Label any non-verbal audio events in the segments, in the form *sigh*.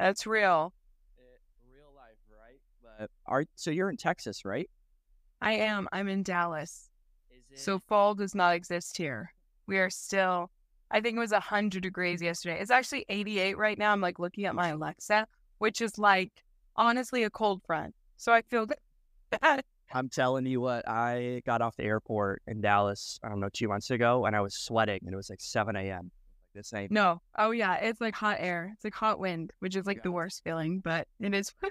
That's real. It, real life, right? But are so you're in Texas, right? I am. I'm in Dallas. Is it So fall does not exist here. We are still, I think it was 100 degrees yesterday. It's actually 88 right now. I'm like looking at my Alexa, which is like honestly a cold front. So I feel bad. I'm telling you what, I got off the airport in Dallas, I don't know, two months ago, and I was sweating, and it was like 7 a.m. This ain't. No. Oh, yeah. It's like hot air. It's like hot wind, which is like the worst feeling, but it is. *laughs*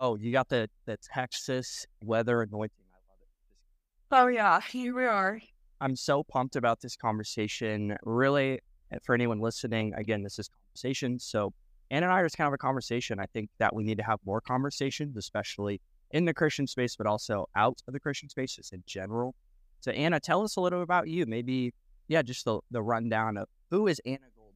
Oh, you got the the Texas weather anointing. I love it. Oh, yeah. Here we are. I'm so pumped about this conversation. Really, uh, for anyone listening, again, this is conversation. So, Anna and I are just kind of a conversation. I think that we need to have more conversations, especially in the Christian space, but also out of the Christian space, just in general. So, Anna, tell us a little about you. Maybe, yeah, just the, the rundown of who is Anna Golden.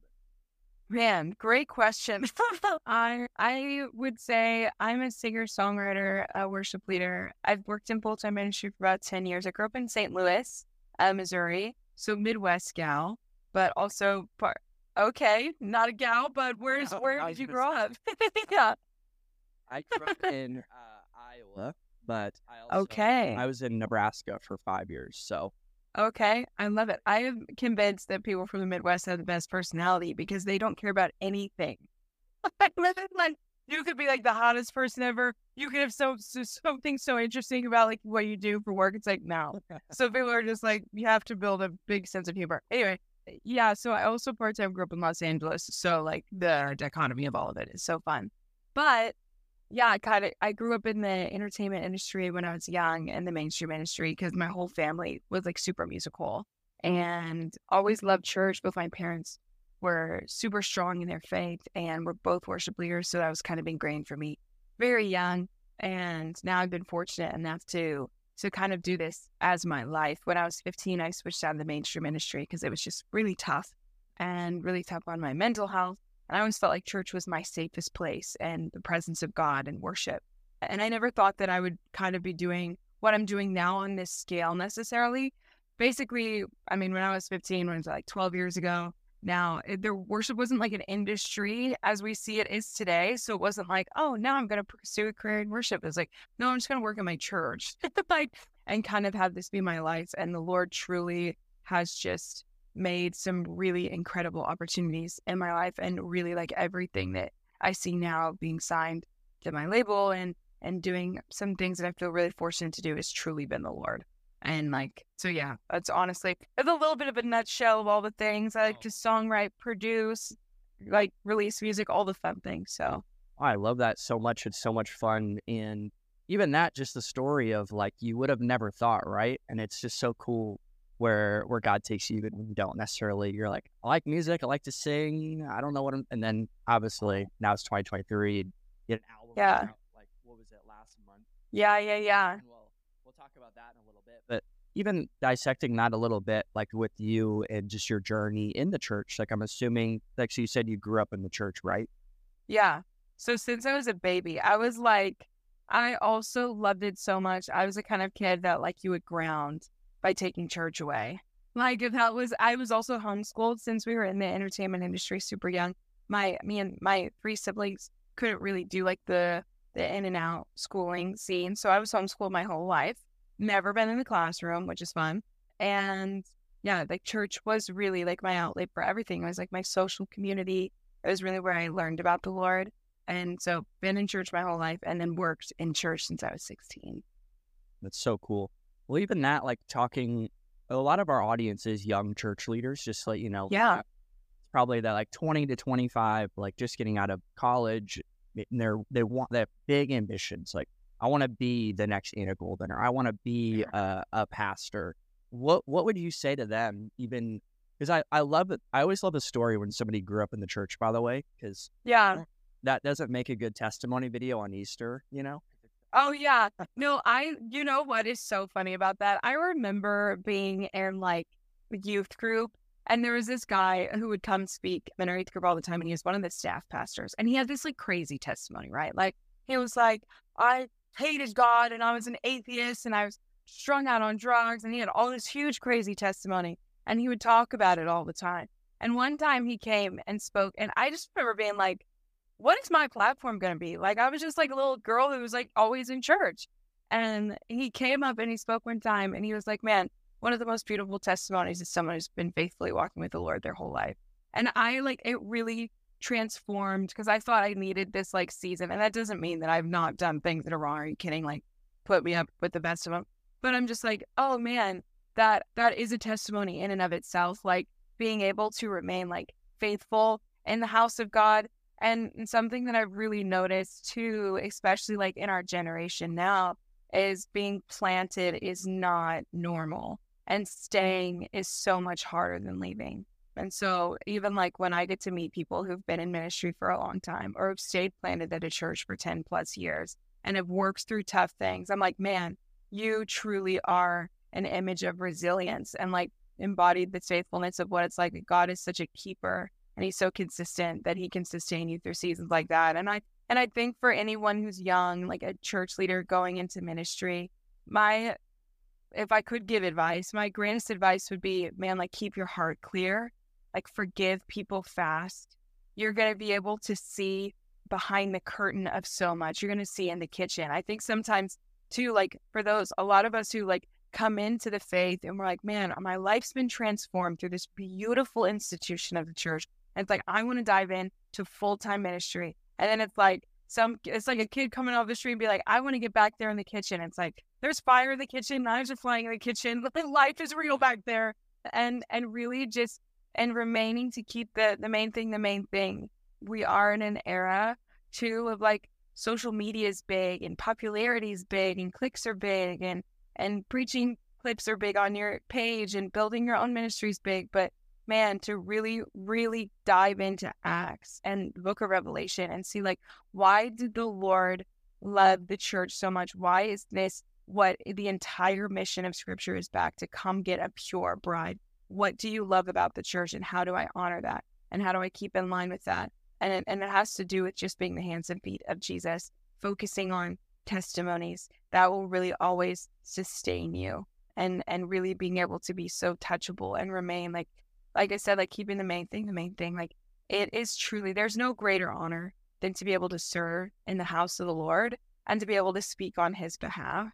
Man, great question. *laughs* I I would say I'm a singer songwriter, a worship leader. I've worked in full time ministry for about ten years. I grew up in St. Louis, uh, Missouri, so Midwest gal, but also part. Okay, not a gal, but *laughs* where's Oh, where did you grow up? *laughs* yeah. I grew up in uh, Iowa, but I also, Okay. I was in Nebraska for five years. So, Okay, I love it. I am convinced that people from the Midwest have the best personality because they don't care about anything. *laughs* Like you could be like the hottest person ever. You could have so, so something so interesting about like what you do for work. It's like no. So people are just like you have to build a big sense of humor. Anyway, eh, yeah. So I also part time grew up in Los Angeles. So like the dichotomy of all of it is so fun. But yeah, I kind of I grew up in the entertainment industry when I was young in the mainstream industry because my whole family was like super musical and always loved church. Both my parents were super strong in their faith and were both worship leaders, so that was kind of ingrained for me very young. And now I've been fortunate enough to to kind of do this as my life. When I was 15, I switched out of the mainstream industry because it was just really tough and really tough on my mental health. And I always felt like church was my safest place and the presence of God and worship. And I never thought that I would kind of be doing what I'm doing now on this scale necessarily. Basically, I mean, when I was 15, when it was like 12 years ago, now it, their worship wasn't like an industry as we see it is today. So it wasn't like, oh, now I'm going to pursue a career in worship. It was like, no, I'm just going to work in my church, *laughs* like, and kind of have this be my life. And the Lord truly has just made some really incredible opportunities in my life and really like everything that I see now being signed to my label and and doing some things that I feel really fortunate to do has truly been the Lord. And like so yeah, that's honestly it's a little bit of a nutshell of all the things. I like oh. to songwrite, produce, like release music, all the fun things. So I love that so much. It's so much fun. And even that, just the story of like you would have never thought, right? And it's just so cool where where God takes you even when you don't necessarily. You're like, I like music, I like to sing. I don't know what I'm. And then obviously now it's 2023. You get an album. Yeah. out, Like what was it last month? yeah, yeah, yeah. And we'll we'll talk about that in a little bit. But even dissecting that a little bit, like with you and just your journey in the church. Like I'm assuming, like so you said, you grew up in the church, right? Yeah. So since I was a baby, I was like, I also loved it so much. I was the kind of kid that like you would ground by taking church away. Like if that was, I was also homeschooled since we were in the entertainment industry super young. My me and my three siblings couldn't really do like the the in and out schooling scene, so I was homeschooled my whole life. Never been in the classroom, which is fun. And yeah, like church was really like my outlet for everything. It was like my social community. It was really where I learned about the Lord. And so been in church my whole life and then worked in church since I was 16. That's so cool. Well, even that, like talking, a lot of our audience is young church leaders, just like, you know, Yeah. it's probably that like 20 to 25, like just getting out of college. Eh, and they're, they want that big ambitions. Like, I want to be the next Anna Golden or I want to be a, a pastor. What, what would you say to them? Even because I, I love it. I always love a story when somebody grew up in the church, by the way, because Yeah. that doesn't make a good testimony video on Easter, you know? Oh yeah. No, I you know what is so funny about that? I remember being in like youth group and there was this guy who would come speak in our youth group all the time and he was one of the staff pastors and he had this like crazy testimony, right? Like he was like, I hated God and I was an atheist and I was strung out on drugs and he had all this huge crazy testimony and he would talk about it all the time. And one time he came and spoke and I just remember being like what is my platform going to be? Like, I was just like a little girl who was like always in church. And he came up and he spoke one time and he was like, man, one of the most beautiful testimonies is someone who's been faithfully walking with the Lord their whole life. And I like it really transformed because I thought I needed this like season. And that doesn't mean that I've not done things that are wrong. Are you kidding? Like, put me up with the best of them. But I'm just like, oh man, that that is a testimony in and of itself. Like being able to remain like faithful in the house of God. And something that I've really noticed too, especially like in our generation now, is being planted is not normal and staying is so much harder than leaving. And so, even like when I get to meet people who've been in ministry for a long time or have stayed planted at a church for 10 plus years and have worked through tough things, I'm like, man, you truly are an image of resilience and like embodied the faithfulness of what it's like. God is such a keeper and he's so consistent that he can sustain you through seasons like that. And I, and I think for anyone who's young, like a church leader going into ministry, my if I could give advice, my greatest advice would be, man, like keep your heart clear, like forgive people fast. You're going to be able to see behind the curtain of so much. You're going to see in the kitchen. I think sometimes too, like for those, a lot of us who like come into the faith and we're like, man, my life's been transformed through this beautiful institution of the church. And it's like, I want to dive in to full time ministry. And then it's like, some it's like a kid coming off the street and be like, I want to get back there in the kitchen. It's like there's fire in the kitchen, knives are flying in the kitchen, *laughs* life is real back there. And and really just and remaining to keep the the main thing the main thing. We are in an era too of like social media is big and popularity is big and clicks are big and and preaching clips are big on your page and building your own ministry is big. But man, to really, really dive into Acts and book of Revelation and see like why did the Lord love the church so much? Why is this what the entire mission of scripture is back to come get a pure bride? What do you love about the church and how do I honor that? And how do I keep in line with that? And it, and it has to do with just being the hands and feet of Jesus, focusing on testimonies that will really always sustain you and and really being able to be so touchable and remain like like I said, like keeping the main thing the main thing. Like it is truly, there's no greater honor than to be able to serve in the house of the Lord and to be able to speak on his behalf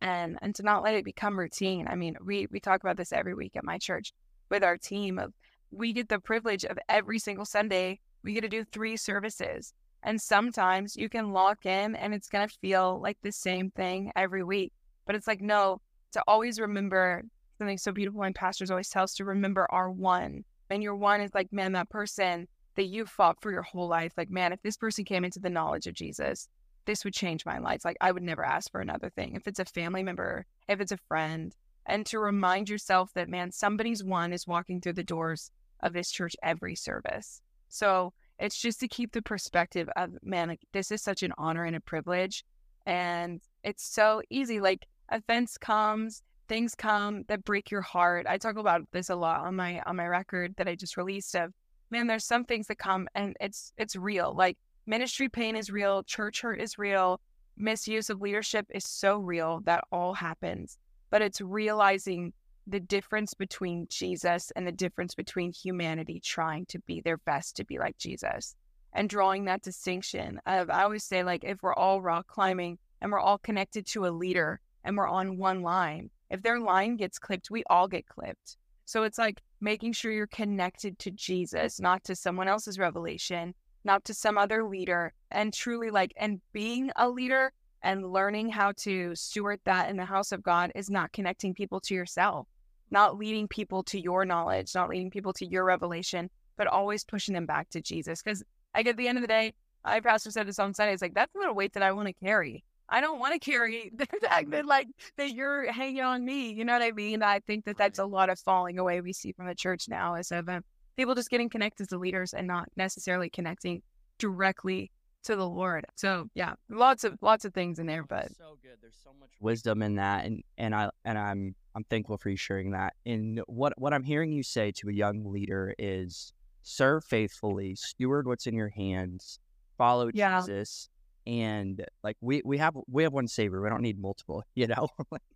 and and to not let it become routine. I mean, we we talk about this every week at my church with our team of we get the privilege of every single Sunday we get to do three services. And sometimes you can lock in and it's going to feel like the same thing every week. But it's like, no, to always remember something so beautiful my pastors always tell us to remember our one. And your one is like, man, that person that you fought for your whole life. Like, man, if this person came into the knowledge of Jesus, this would change my life. Like, I would never ask for another thing. If it's a family member, if it's a friend, and to remind yourself that, man, somebody's one is walking through the doors of this church every service. So it's just to keep the perspective of, man, like, this is such an honor and a privilege. And it's so easy. Like, offense comes, things come that break your heart. I talk about this a lot on my on my record that I just released of man, there's some things that come and it's it's real. Like ministry pain is real, church hurt is real, misuse of leadership is so real that all happens. But it's realizing the difference between Jesus and the difference between humanity trying to be their best to be like Jesus and drawing that distinction of I always say like if we're all rock climbing and we're all connected to a leader and we're on one line if their line gets clipped, we all get clipped. So it's like making sure you're connected to Jesus, not to someone else's revelation, not to some other leader, and truly like, and being a leader and learning how to steward that in the house of God is not connecting people to yourself, not leading people to your knowledge, not leading people to your revelation, but always pushing them back to Jesus. Because like at the end of the day, my pastor said this on Sunday, it's like, that's a little weight that I want to carry. I don't want to carry *laughs* the fact that like that you're hanging on me. You know what I mean? I think that that's a lot of falling away we see from the church now is of um, people just getting connected to leaders and not necessarily connecting directly to the Lord. So yeah, lots of lots of things in there, but so good. There's so much wisdom in that, and and I and I'm I'm thankful for you sharing that. And what what I'm hearing you say to a young leader is serve faithfully, *laughs* steward what's in your hands, follow yeah. Jesus, and like we we have we have one saver. We don't need multiple. *laughs* You know,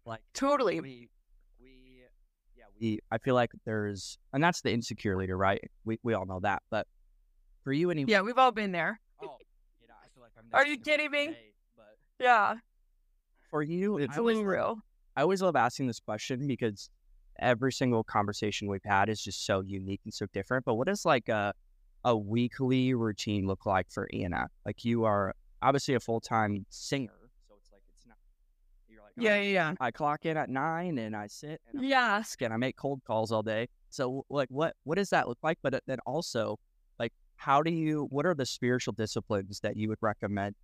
like totally. We we yeah we. I feel like there's and that's the insecure leader, right? We we all know that. But for you, any yeah, we've all been there. oh, Are you kidding me? Yeah. For you, it's always, real. I always love asking this question because every single conversation we've had is just so unique and so different. But what does like a a weekly routine look like for Anna? Like you are obviously a full time singer, so it's like it's not. You're like yeah, yeah, yeah. I clock in at nine and I sit and yeah, and I make cold calls all day. So like what what does that look like? But uh, then also like how do you what are the spiritual disciplines that you would recommend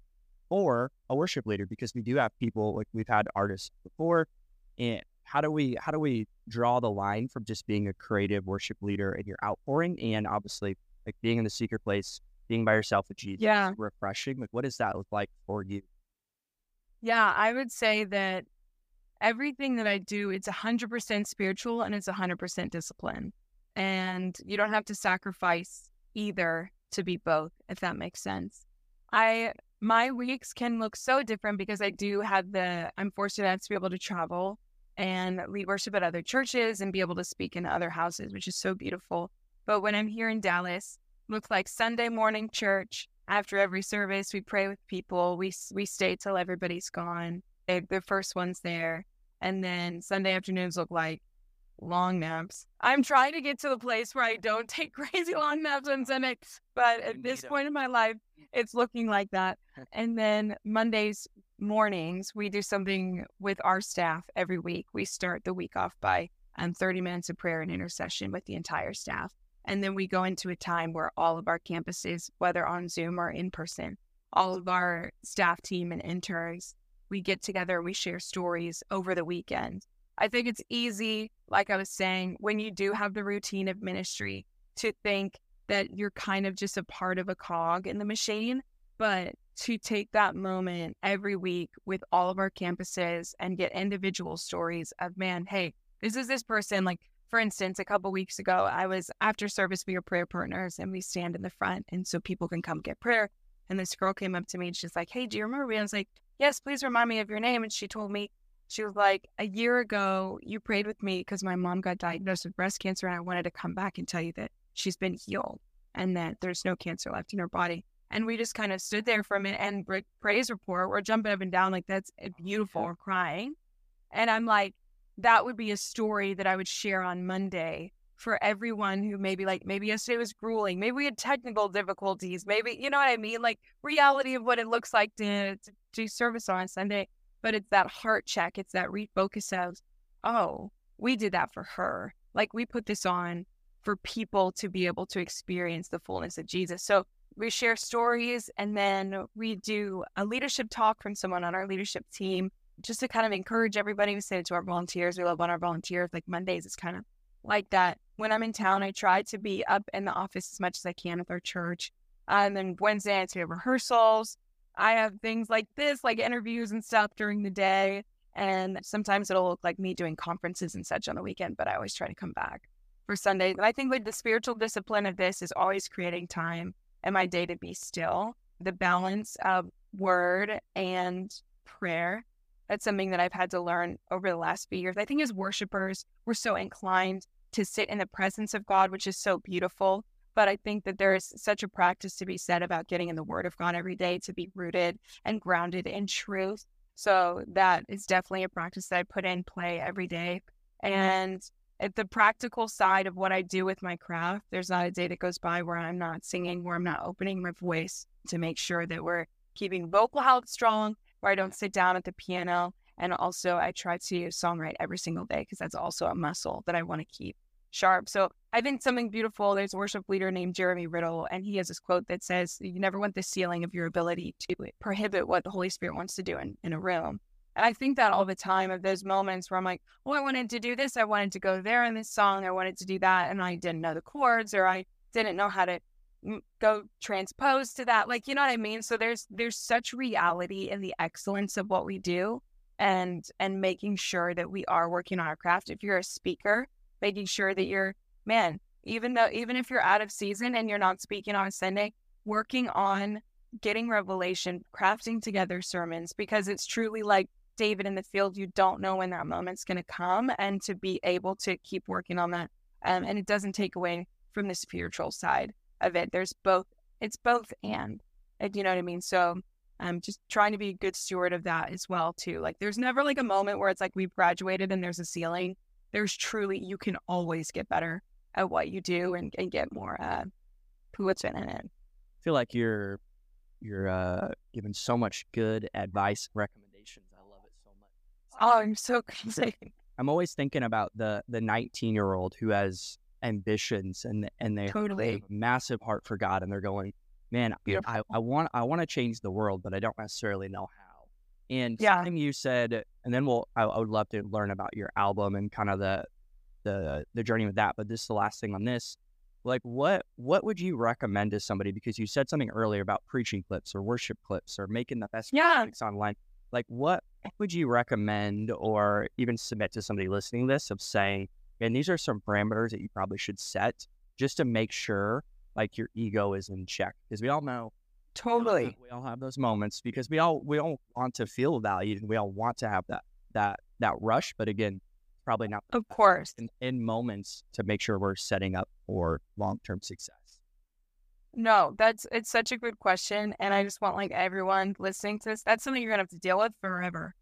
for a worship leader? Because we do have people like we've had artists before and how do we how do we draw the line from just being a creative worship leader and your outpouring and obviously like being in the secret place, being by yourself with Jesus, yeah, refreshing. Like, what does that look like for you? Yeah, I would say that everything that I do, it's 100% spiritual and it's 100% discipline. And you don't have to sacrifice either to be both, if that makes sense. I my weeks can look so different because I do have the I'm fortunate enough to be able to travel and lead worship at other churches and be able to speak in other houses, which is so beautiful. But when I'm here in Dallas, looks like Sunday morning church. After every service, we pray with people. We we stay till everybody's gone. They, the first one's there, and then Sunday afternoons look like long naps. I'm trying to get to the place where I don't *laughs* take crazy long naps on Sunday, but at this point in my life, it's looking like that. *laughs* and then Mondays mornings, we do something with our staff every week. We start the week off by um, 30 minutes of prayer and intercession with the entire staff. And then we go into a time where all of our campuses, whether on Zoom or in person, all of our staff team and interns, we get together, we share stories over the weekend. I think it's easy, like I was saying, when you do have the routine of ministry, to think that you're kind of just a part of a cog in the machine. But to take that moment every week with all of our campuses and get individual stories of, man, hey, this is this person. Like, for instance, a couple weeks ago, I was after service, we were prayer partners and we stand in the front. And so people can come get prayer. And this girl came up to me and she's like, Hey, do you remember me? I was like, Yes, please remind me of your name. And she told me, she was like, A year ago, you prayed with me because my mom got diagnosed with breast cancer. And I wanted to come back and tell you that she's been healed and that there's no cancer left in her body. And we just kind of stood there for a minute and praise report. We're jumping up and down like that's oh, beautiful. We're crying. And I'm like, that would be a story that I would share on Monday for everyone who maybe like maybe yesterday was grueling, maybe we had technical difficulties, maybe you know what I mean, like reality of what it looks like to, to do service on Sunday. But it's that heart check, it's that refocus of, oh, we did that for her. Like we put this on for people to be able to experience the fullness of Jesus. So we share stories and then we do a leadership talk from someone on our leadership team just to kind of encourage everybody. We say it to our volunteers. We love on our volunteers. Like Mondays, it's kind of like that. When I'm in town, I try to be up in the office as much as I can with our church. And then Wednesday nights we have rehearsals. I have things like this, like interviews and stuff during the day. And sometimes it'll look like me doing conferences and such on the weekend, but I always try to come back for Sundays. And I think like the spiritual discipline of this is always creating time in my day to be still. The balance of word and prayer that's something that I've had to learn over the last few years. I think as worshipers, we're so inclined to sit in the presence of God, which is so beautiful. But I think that there is such a practice to be said about getting in the Word of God every day to be rooted and grounded in truth. So that is definitely a practice that I put in play every day. Mm-hmm. And at the practical side of what I do with my craft, there's not a day that goes by where I'm not singing, where I'm not opening my voice to make sure that we're keeping vocal health strong where I don't sit down at the piano. And also, I try to songwrite every single day because that's also a muscle that I want to keep sharp. So I think something beautiful. There's a worship leader named Jeremy Riddle, and he has this quote that says, You never want the ceiling of your ability to prohibit what the Holy Spirit wants to do in, in a room. And I think that all the time of those moments where I'm like, Oh, I wanted to do this. I wanted to go there in this song. I wanted to do that. And I didn't know the chords or I didn't know how to go transpose to that like you know what i mean? So there's there's such reality in the excellence of what we do and and making sure that we are working on our craft. If you're a speaker making sure that you're man even though even if you're out of season and you're not speaking on sunday working on getting revelation crafting together sermons because it's truly like david in the field you don't know when that moment's going to come and to be able to keep working on that um, and it doesn't take away from the spiritual side of it. There's both, it's both and, you know what I mean? So I'm um, just trying to be a good steward of that as well too. Like there's never like a moment where it's like we've graduated and there's a ceiling. There's truly you can always get better at what you do and, and get more uh what's in it. I feel like you're you're uh giving so much good advice recommendations. I love it so much. Oh, I'm so *laughs* crazy. I'm always thinking about the the 19 year old who has ambitions and and they totally have a massive heart for God and they're going, man, I, I want I want to change the world, but I don't necessarily know how. And yeah. something you said, and then we'll I, I would love to learn about your album and kind of the the the journey with that. But this is the last thing on this. Like what what would you recommend to somebody? Because you said something earlier about preaching clips or worship clips or making the best yeah. online. Like what would you recommend or even submit to somebody listening to this of saying, and these are some parameters that you probably should set just to make sure like your ego is in check because we all know totally. we all have those moments because we all we all want to feel valued and we all want to have that that that rush but again probably not of course. in, in moments to make sure we're setting up for long-term success. No that's it's such a good question and i just want like everyone listening to this that's something you're gonna have to deal with forever.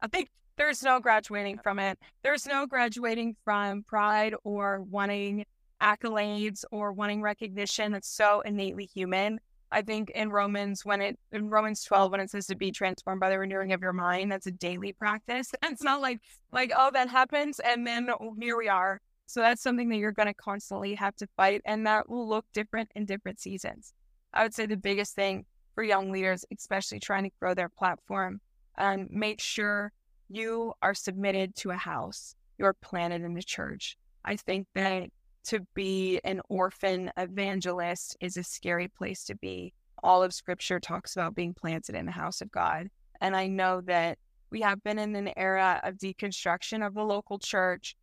I think there's no graduating from it there's no graduating from pride or wanting accolades or wanting recognition that's so innately human. I think in Romans, when it in Romans 12, when it says to be transformed by the renewing of your mind, that's a daily practice. And *laughs* it's not like like, oh, that happens and then oh, here we are. So that's something that you're gonna constantly have to fight and that will look different in different seasons. I would say the biggest thing for young leaders, especially trying to grow their platform, um, make sure you are submitted to a house. You're planted in the church. I think that to be an orphan evangelist is a scary place to be. All of scripture talks about being planted in the house of God. And I know that we have been in an era of deconstruction of the local church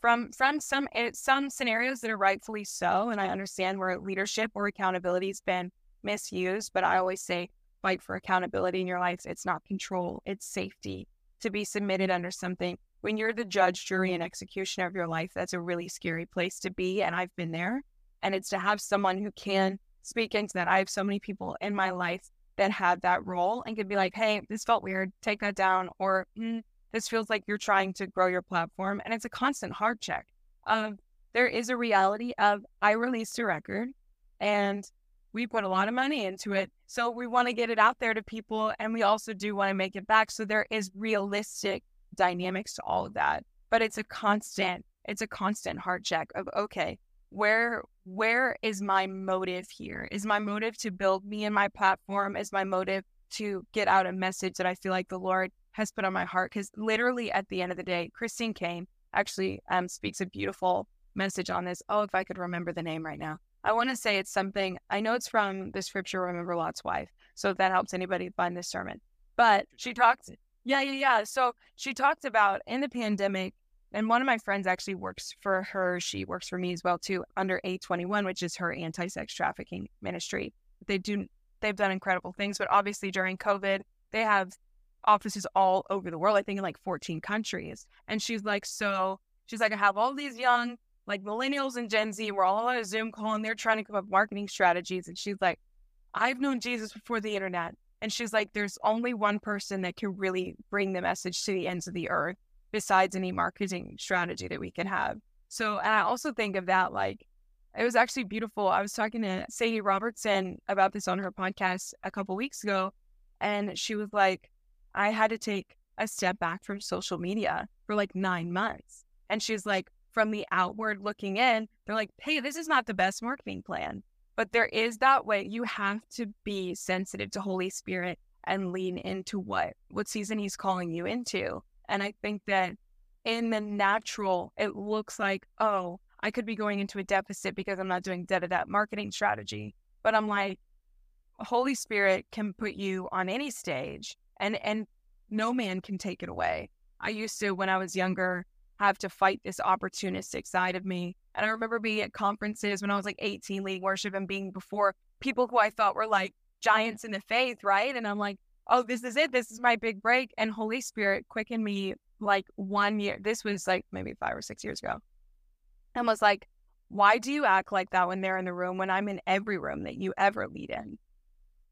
from from some eh, some scenarios that are rightfully so and i understand where leadership or accountability has been misused but i always say fight for accountability in your life it's not control it's safety to be submitted under something when you're the judge, jury, and executioner of your life, that's a really scary place to be. And I've been there. And it's to have someone who can speak into that. I have so many people in my life that had that role and could be like, hey, this felt weird, take that down. Or mm, this feels like you're trying to grow your platform. And it's a constant hard check. Um, there is a reality of I released a record and we put a lot of money into it. So we want to get it out there to people and we also do want to make it back. So there is realistic dynamics to all of that. But it's a constant, it's a constant heart check of okay, where where is my motive here? Is my motive to build me and my platform? Is my motive to get out a message that I feel like the Lord has put on my heart? Because literally at the end of the day, Christine Caine actually um, speaks a beautiful message on this. Oh, if I could remember the name right now. I want to say it's something, I know it's from the scripture, Remember Lot's Wife. So if that helps anybody find this sermon. But she talks, yeah, yeah, yeah. So she talked about in the pandemic, and one of my friends actually works for her. She works for me as well too, under A21, which is her anti-sex trafficking ministry. They do they've done incredible things, but obviously during COVID, they have offices all over the world. I think in like 14 countries. And she's like, so she's like, I have all these young like millennials and Gen Z. We're all on a Zoom call and they're trying to come up marketing strategies. And she's like, I've known Jesus before the internet. And she's like, there's only one person that can really bring the message to the ends of the earth besides any marketing strategy that we can have. So, and I also think of that like, it was actually beautiful. I was talking to Sadie Robertson about this on her podcast a couple weeks ago. And she was like, I had to take a step back from social media for like nine months. And she's like, from the outward looking in, they're like, hey, this is not the best marketing plan. But there is that way. You have to be sensitive to Holy Spirit and lean into what what season he's calling you into. And I think that in the natural, it looks like, oh, I could be going into a deficit because I'm not doing da da da marketing strategy. But I'm like, Holy Spirit can put you on any stage and and no man can take it away. I used to when I was younger have to fight this opportunistic side of me and I remember being at conferences when I was like 18 leading worship and being before people who I thought were like giants in the faith, right? And I'm like, oh, this is it. This is my big break. And Holy Spirit quickened me like one year. This was like maybe five or six years ago. And was like, why do you act like that when they're in the room when I'm in every room that you ever lead in?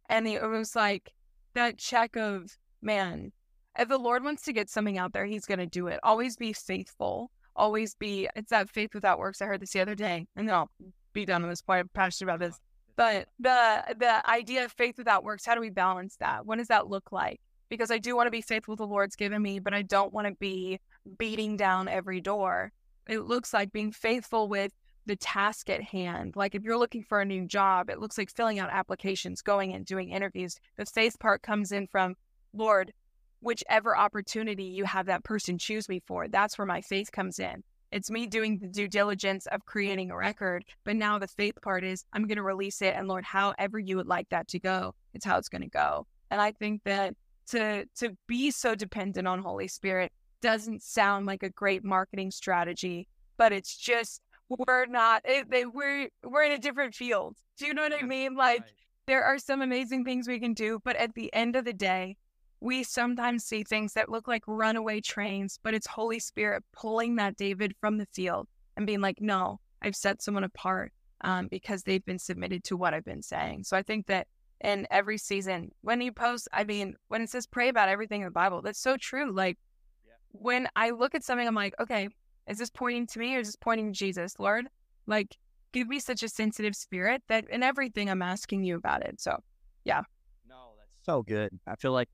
And it was like, that check of man, if the Lord wants to get something out there, He's going to do it. Always be faithful. Always be. It's that faith without works. I heard this the other day, and then I'll be done on this point. I'm passionate about this. But the the idea of faith without works, how do we balance that? What does that look like? Because I do want to be faithful with the Lord's given me, but I don't want to be beating down every door. It looks like being faithful with the task at hand. Like if you're looking for a new job, it looks like filling out applications, going and doing interviews. The faith part comes in from, Lord, whichever opportunity you have that person choose me for, that's where my faith comes in. It's me doing the due diligence of creating a record. But now the faith part is I'm going to release it. And Lord, however you would like that to go, it's how it's going to go. And I think that to to be so dependent on Holy Spirit doesn't sound like a great marketing strategy, but it's just we're not it, they, we're we're in a different field. Do you know what I mean? Like right. there are some amazing things we can do, but at the end of the day, we sometimes see things that look like runaway trains, but it's Holy Spirit pulling that David from the field and being like, no, I've set someone apart um, because they've been submitted to what I've been saying. So I think that in every season, when you post, I mean, when it says pray about everything in the Bible, that's so true. Like yeah. when I look at something, I'm like, okay, is this pointing to me or is this pointing to Jesus, Lord? Like, give me such a sensitive spirit that in everything I'm asking you about it. So, yeah. No, that's so good. I feel like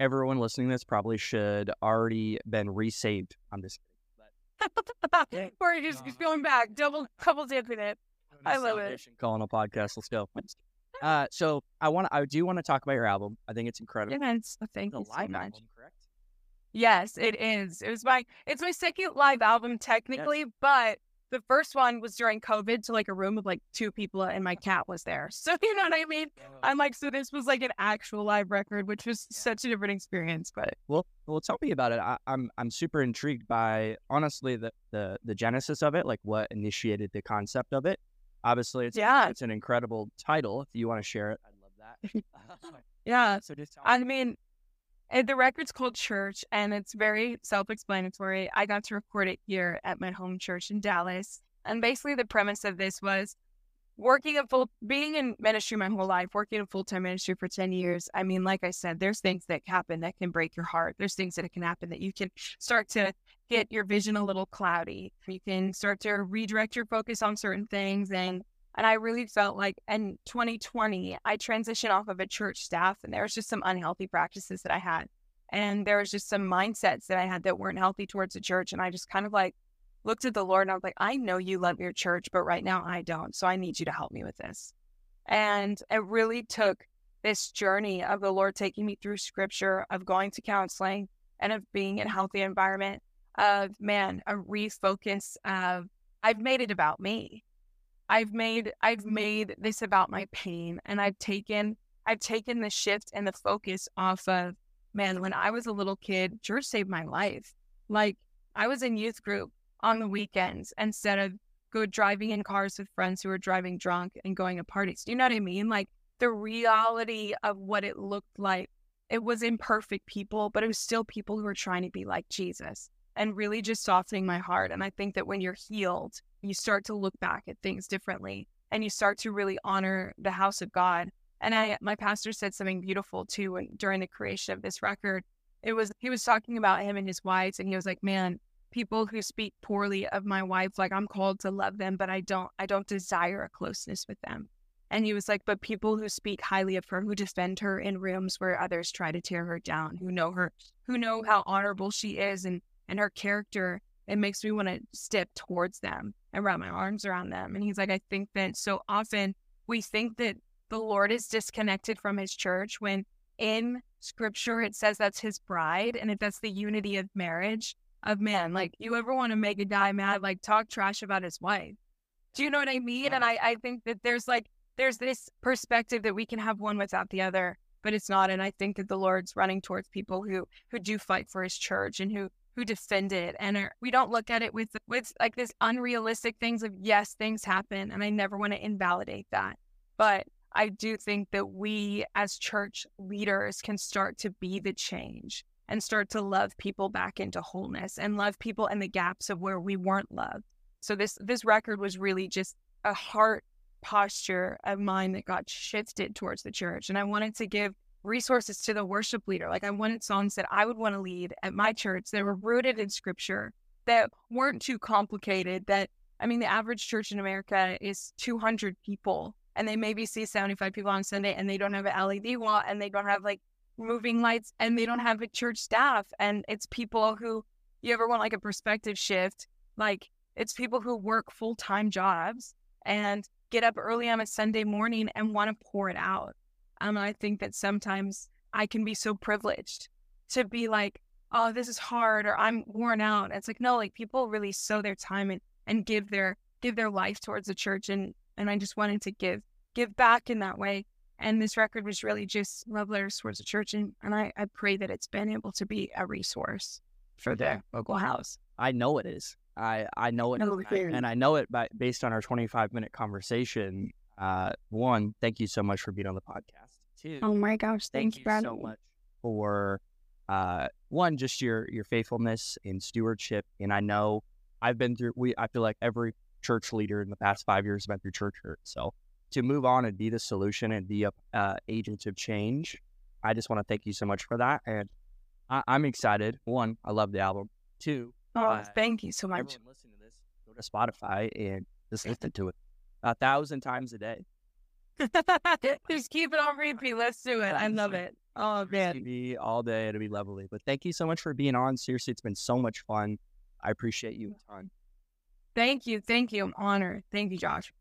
everyone listening to this probably should already been resaved. I'm just. We're just going back, double, couple dipping it. *laughs* I love it. Calling a podcast. Let's go. Uh, so I want, I do want to talk about your album. I think it's incredible. Yes, thank the you live so much. Album, correct? Yes, it is. It was my, it's my second live album technically, yes. but the first one was during COVID to like a room of like two people and my cat was there. *laughs* So you know what I mean? I'm like, so this was like an actual live record, which was such a different experience. But well, well, tell me about it. I, am I'm, I'm super intrigued by honestly the, the the genesis of it, like what initiated the concept of it. Obviously, it's yeah, it's an incredible title. If you want to share it, I'd love that. *laughs* *laughs* yeah. So just I mean, the record's called Church, and it's very self explanatory. I got to record it here at my home church in Dallas. And basically, the premise of this was working a full, being in ministry my whole life, working in full time ministry for 10 years. I mean, like I said, there's things that happen that can break your heart. There's things that can happen that you can start to get your vision a little cloudy. You can start to redirect your focus on certain things and and I really felt like in 2020, I transitioned off of a church staff and there was just some unhealthy practices that I had. And there was just some mindsets that I had that weren't healthy towards the church. And I just kind of like looked at the Lord and I was like, I know you love your church, but right now I don't. So I need you to help me with this. And it really took this journey of the Lord taking me through scripture, of going to counseling, and of being in a healthy environment, of man, a refocus of I've made it about me. I've made I've mm-hmm. made this about my pain and I've taken I've taken the shift and the focus off of man, when I was a little kid, church saved my life. Like I was in youth group on the weekends instead of go driving in cars with friends who were driving drunk and going to parties. Do you know what I mean? Like the reality of what it looked like. It was imperfect people, but it was still people who were trying to be like Jesus and really just softening my heart. And I think that when you're healed, you start to look back at things differently and you start to really honor the house of God. And I, my pastor said something beautiful too during the creation of this record. It was, he was talking about him and his wives, and he was like, man, people who speak poorly of my wife, like I'm called to love them, but I don't, I don't desire a closeness with them. And he was like, but people who speak highly of her, who defend her in rooms where others try to tear her down, who know her, who know how honorable she is and, and her character, it makes me want to step towards them and wrap my arms around them. And he's like, I think that so often we think that the Lord is disconnected from his church when in scripture it says that's his bride and if that's the unity of marriage of man. Like you ever want to make a guy mad, like talk trash about his wife. Do you know what I mean? And I, I think that there's like there's this perspective that we can have one without the other, but it's not. And I think that the Lord's running towards people who who do fight for his church and who who defend it and are, we don't look at it with with like this unrealistic things of yes things happen and i never want to invalidate that. But i do think that we as church leaders can start to be the change and start to love people back into wholeness and love people in the gaps of where we weren't loved. So this this record was really just a heart posture of mine that got shifted towards the church and i wanted to give resources to the worship leader. Like I wanted songs that I would want to lead at my church that were rooted in scripture, that weren't too complicated. That, I mean, the average church in America is 200 people and they maybe see 75 people on Sunday and they don't have an LED wall and they don't have like moving lights and they don't have a church staff. And it's people who, you ever want like a perspective shift? Like it's people who work full time jobs and get up early on a Sunday morning and want to pour it out. Um, I think that sometimes I can be so privileged to be like, oh, this is hard or I'm worn out. It's like, no, like people really sow their time and, and give their give their life towards the church and and I just wanted to give give back in that way. And this record was really just love letters towards the church and, and I, I pray that it's been able to be a resource for the local house. I know it is. I, I know it, No, I- and I know it by, based on our 25 minute conversation. Uh, one, thank you so much for being on the podcast. Two, Oh my gosh, thank thank you so much for uh, one, just your your faithfulness and stewardship. And I know I've been through. We I feel like every church leader in the past five years has been through church hurt. So to move on and be the solution and be a uh, agent of change, I just want to thank you so much for that. And I, I'm excited. One, I love the album. Two, Oh, Uh, thank you so much. everyone listening to this, go to Spotify and just listen to it a thousand times a day. *laughs* Just keep it on repeat. Let's do it. I love it. Oh man. TV all day. It'll be lovely. But thank you so much for being on. Seriously, it's been so much fun. I appreciate you a ton. Thank you. Thank you. I'm honored. Thank you, Josh.